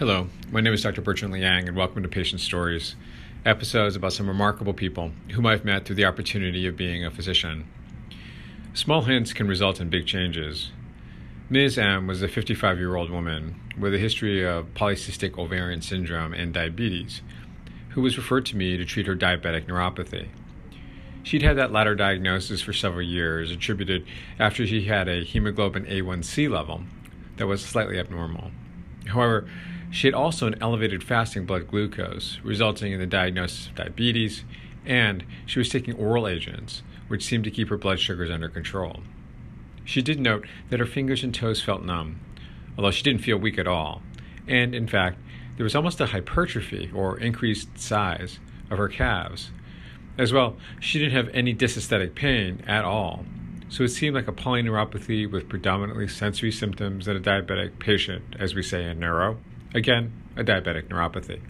Hello, my name is Dr. Bertrand Liang, and welcome to Patient Stories, episodes about some remarkable people whom I've met through the opportunity of being a physician. Small hints can result in big changes. Ms. M was a 55 year old woman with a history of polycystic ovarian syndrome and diabetes, who was referred to me to treat her diabetic neuropathy. She'd had that latter diagnosis for several years, attributed after she had a hemoglobin A1C level that was slightly abnormal. However, she had also an elevated fasting blood glucose, resulting in the diagnosis of diabetes, and she was taking oral agents, which seemed to keep her blood sugars under control. She did note that her fingers and toes felt numb, although she didn't feel weak at all, and in fact, there was almost a hypertrophy or increased size of her calves. As well, she didn't have any dysesthetic pain at all, so it seemed like a polyneuropathy with predominantly sensory symptoms in a diabetic patient, as we say in neuro. Again, a diabetic neuropathy.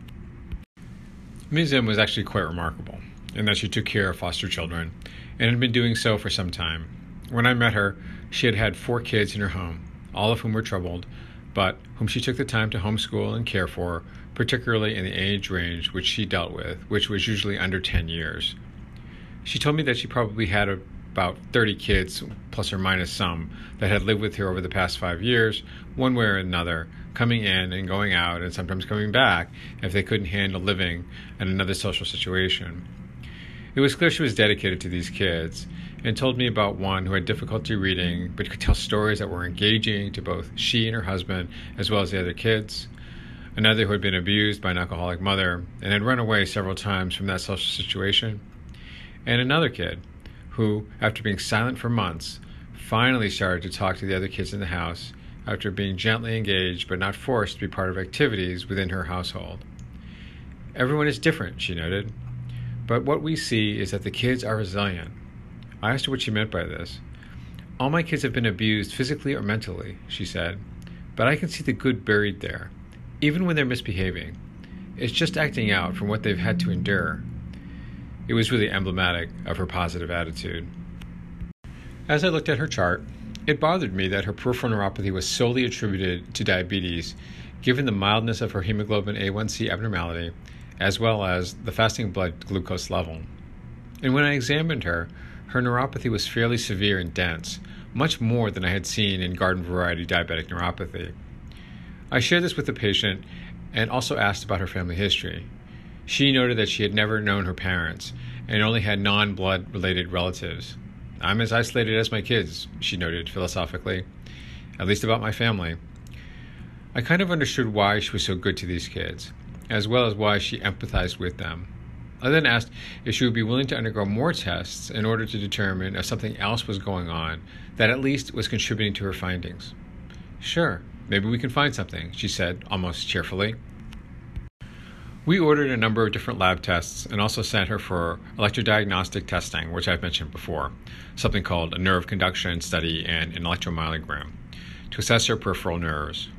Ms. M was actually quite remarkable in that she took care of foster children and had been doing so for some time. When I met her, she had had four kids in her home, all of whom were troubled, but whom she took the time to homeschool and care for, particularly in the age range which she dealt with, which was usually under 10 years. She told me that she probably had a about 30 kids, plus or minus some, that had lived with her over the past five years, one way or another, coming in and going out, and sometimes coming back if they couldn't handle living in another social situation. It was clear she was dedicated to these kids, and told me about one who had difficulty reading but could tell stories that were engaging to both she and her husband, as well as the other kids. Another who had been abused by an alcoholic mother and had run away several times from that social situation. And another kid who, after being silent for months, finally started to talk to the other kids in the house after being gently engaged but not forced to be part of activities within her household. Everyone is different, she noted, but what we see is that the kids are resilient. I asked her what she meant by this. All my kids have been abused physically or mentally, she said, but I can see the good buried there, even when they're misbehaving. It's just acting out from what they've had to endure. It was really emblematic of her positive attitude. As I looked at her chart, it bothered me that her peripheral neuropathy was solely attributed to diabetes, given the mildness of her hemoglobin A1C abnormality, as well as the fasting blood glucose level. And when I examined her, her neuropathy was fairly severe and dense, much more than I had seen in garden variety diabetic neuropathy. I shared this with the patient and also asked about her family history. She noted that she had never known her parents and only had non blood related relatives. I'm as isolated as my kids, she noted philosophically, at least about my family. I kind of understood why she was so good to these kids, as well as why she empathized with them. I then asked if she would be willing to undergo more tests in order to determine if something else was going on that at least was contributing to her findings. Sure, maybe we can find something, she said almost cheerfully. We ordered a number of different lab tests and also sent her for electrodiagnostic testing, which I've mentioned before, something called a nerve conduction study and an electromyogram, to assess her peripheral nerves.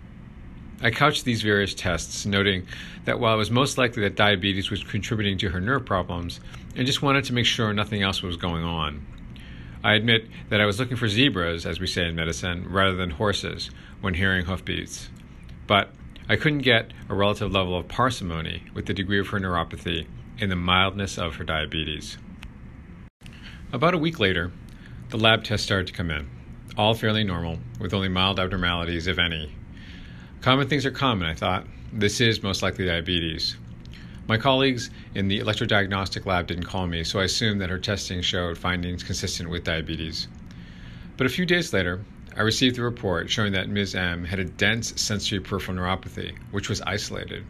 I couched these various tests, noting that while it was most likely that diabetes was contributing to her nerve problems, I just wanted to make sure nothing else was going on. I admit that I was looking for zebras, as we say in medicine, rather than horses when hearing hoofbeats. But I couldn't get a relative level of parsimony with the degree of her neuropathy and the mildness of her diabetes. About a week later, the lab tests started to come in, all fairly normal, with only mild abnormalities, if any. Common things are common, I thought. This is most likely diabetes. My colleagues in the electrodiagnostic lab didn't call me, so I assumed that her testing showed findings consistent with diabetes. But a few days later, I received a report showing that Ms. M had a dense sensory peripheral neuropathy, which was isolated.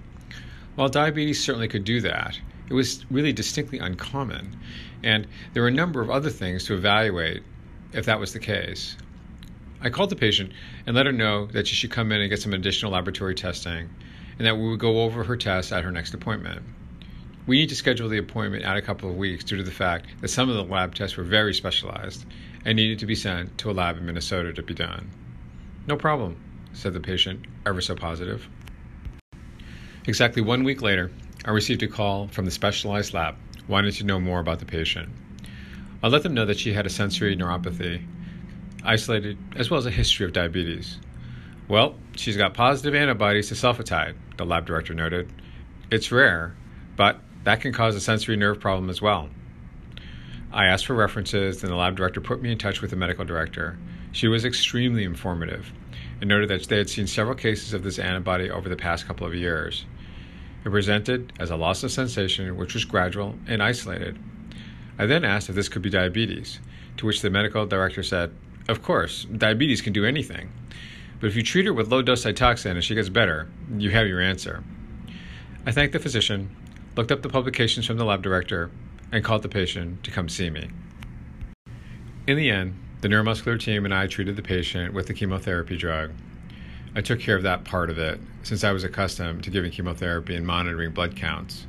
While diabetes certainly could do that, it was really distinctly uncommon, and there were a number of other things to evaluate if that was the case. I called the patient and let her know that she should come in and get some additional laboratory testing, and that we would go over her tests at her next appointment. We need to schedule the appointment out a couple of weeks due to the fact that some of the lab tests were very specialized and needed to be sent to a lab in Minnesota to be done. No problem, said the patient, ever so positive. Exactly one week later, I received a call from the specialized lab wanting to know more about the patient. I let them know that she had a sensory neuropathy, isolated, as well as a history of diabetes. Well, she's got positive antibodies to sulfatide, the lab director noted. It's rare, but that can cause a sensory nerve problem as well. I asked for references, and the lab director put me in touch with the medical director. She was extremely informative and noted that they had seen several cases of this antibody over the past couple of years. It presented as a loss of sensation, which was gradual and isolated. I then asked if this could be diabetes, to which the medical director said, Of course, diabetes can do anything. But if you treat her with low dose Cytoxan and she gets better, you have your answer. I thanked the physician, looked up the publications from the lab director, and called the patient to come see me. In the end, the neuromuscular team and I treated the patient with the chemotherapy drug. I took care of that part of it since I was accustomed to giving chemotherapy and monitoring blood counts,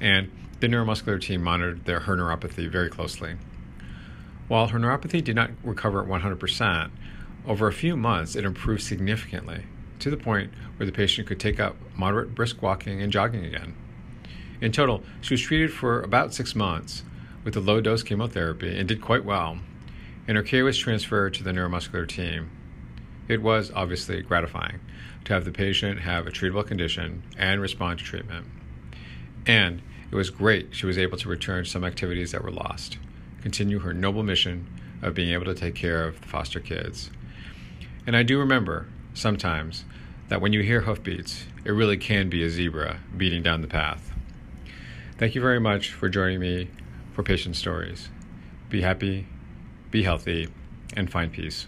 and the neuromuscular team monitored their, her neuropathy very closely. While her neuropathy did not recover at 100%, over a few months it improved significantly to the point where the patient could take up moderate brisk walking and jogging again. In total, she was treated for about six months with the low dose chemotherapy and did quite well, and her care was transferred to the neuromuscular team. It was obviously gratifying to have the patient have a treatable condition and respond to treatment. And it was great she was able to return to some activities that were lost, continue her noble mission of being able to take care of the foster kids. And I do remember, sometimes, that when you hear hoofbeats, it really can be a zebra beating down the path. Thank you very much for joining me for Patient Stories. Be happy, be healthy, and find peace.